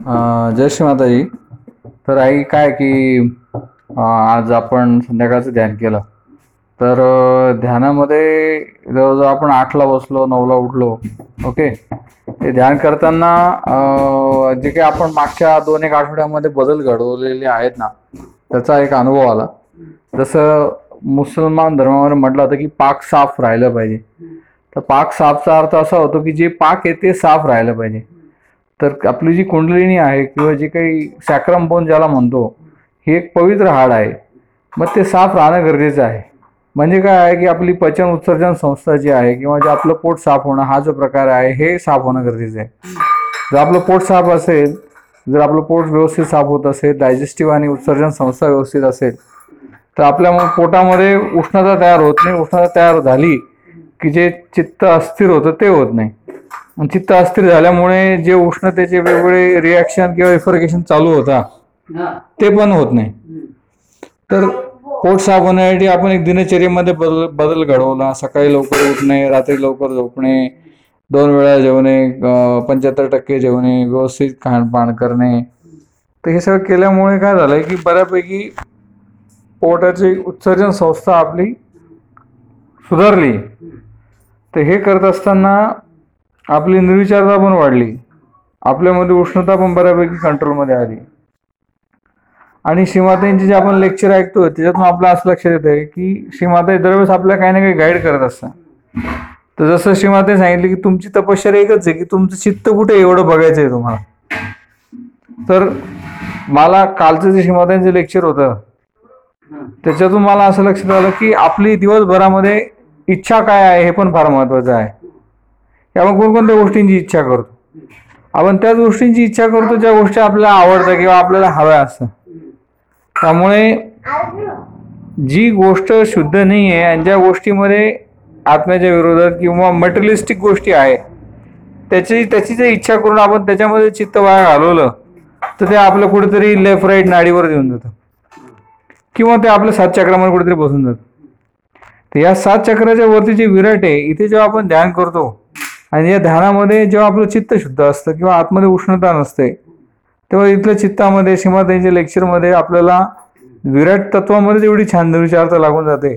जयश्री जय श्री माताजी. तर आई काय की आज आपण संध्याकाळचं ध्यान केलं. तर ध्यानामध्ये जवळजवळ आपण आठला बसलो नऊला उठलो. ओके? ते ध्यान करताना जे काही आपण मागच्या दोन एक आठवड्यामध्ये बदल घडवलेले आहेत ना त्याचा एक अनुभव आला. जसं मुसलमान धर्मामध्ये म्हटलं होतं की पाक साफ राहिलं पाहिजे. तर पाक साफचा अर्थ असा होतो की जे पाक आहे ते साफ राहिलं पाहिजे. तर आपली जी कुंडलिनी आहे किंवा जे काही सॅक्रम बोन ज्याला म्हणतो ही एक पवित्र हाड आहे. मग ते साफ राहणं गरजेचं आहे. म्हणजे काय आहे की आपली पचन उत्सर्जन संस्था जी आहे किंवा जे आपलं पोट साफ होणं हा जो प्रकार आहे हे साफ होणं गरजेचं आहे. जर आपलं पोट साफ असेल जर आपलं पोट व्यवस्थित साफ होत असेल डायजेस्टिव्ह आणि उत्सर्जन संस्था व्यवस्थित असेल तर आपल्या मग पोटामध्ये उष्णता तयार होत नाही. उष्णता तयार झाली की जे चित्त अस्थिर होतं ते होत नाही. चित्त अस्थिर झाल्यामुळे जे उष्णतेचे वेगवेगळे रिॲक्शन किंवा इफर्गेशन चालू होता ते पण होत नाही. तर पोट साफ होण्यासाठी आपण एक दिनचर्येमध्ये बदल बदल घडवला. सकाळी लवकर उठणे रात्री लवकर झोपणे दोन वेळा जेवणे पंच्याहत्तर टक्के जेवणे व्यवस्थित खाणपान करणे. तर हे सगळं केल्यामुळे काय झालंय की बऱ्यापैकी पोटाची उत्सर्जन संस्था आपली सुधारली. तर हे करत असताना आपली निर्विचारता पण वाढली. आपल्यामध्ये उष्णता पण बऱ्यापैकी कंट्रोलमध्ये आली. आणि श्रीमातांचे जे आपण लेक्चर ऐकतो त्याच्यातून आपलं असं लक्षात येतं आहे की श्रीमाता दरवेळेस आपल्याला काही ना काही गाईड करत असतात. तर जसं श्रीमाते सांगितलं की तुमची तपश्चर्या एकच आहे की तुमचं चित्त कुठे एवढं बघायचं आहे तुम्हाला. तर मला कालचं जे श्रीमातांचं लेक्चर होतं त्याच्यातून मला असं लक्षात आलं की आपली दिवसभरामध्ये इच्छा काय आहे हे पण फार महत्वाचं आहे. आपण कोणकोणत्या गोष्टींची इच्छा करतो? आपण त्याच गोष्टींची इच्छा करतो ज्या गोष्टी आपल्याला आवडतात किंवा आपल्याला हव्या असतात. त्यामुळे जी गोष्ट शुद्ध नाही आहे आणि ज्या गोष्टीमध्ये आत्म्याच्या विरोधात किंवा मटेरियलिस्टिक गोष्टी आहे त्याची त्याची जर इच्छा करून आपण त्याच्यामध्ये चित्त वाया घालवलं तर ते आपलं कुठेतरी लेफ्ट राईट नाडीवर देऊन जातं. किंवा ते आपल्या सात चक्रामध्ये कुठेतरी बसून जातं. तर या सात चक्राच्या वरती जे विराट आहे इथे जेव्हा आपण ध्यान करतो आणि या ध्यानामध्ये जेव्हा आपलं चित्त शुद्ध असतं किंवा आतमध्ये उष्णता नसते तेव्हा इथल्या चित्तामध्ये सीमाताईंच्या लेक्चरमध्ये आपल्याला विराट तत्वामध्ये एवढी छान विचारता लागून जाते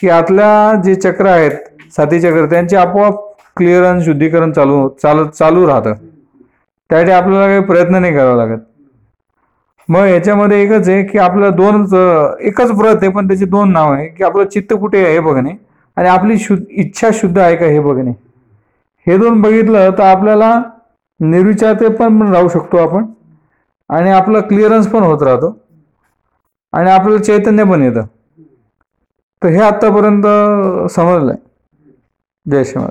की आतल्या जे चक्र आहेत साथी चक्र त्यांचे आपोआप क्लिअरन्स शुद्धीकरण चालू चालू चालू राहतं. त्यासाठी आपल्याला काही प्रयत्न नाही करावा लागत. मग याच्यामध्ये एकच आहे की आपलं दोन एकच व्रत आहे पण त्याचे दोन नाव आहे की आपलं चित्त कुठे आहे हे बघणे आणि आपली शुद्ध इच्छा शुद्ध आहे का हे बघणे. हे दोन बघितलं तर आपल्याला निर्विचारते पण राहू शकतो आपण. आणि आपलं क्लिअरन्स पण होत राहतो. आणि आपलं चैतन्य पण येतं. तर हे आत्तापर्यंत समजलं आहे जय श्री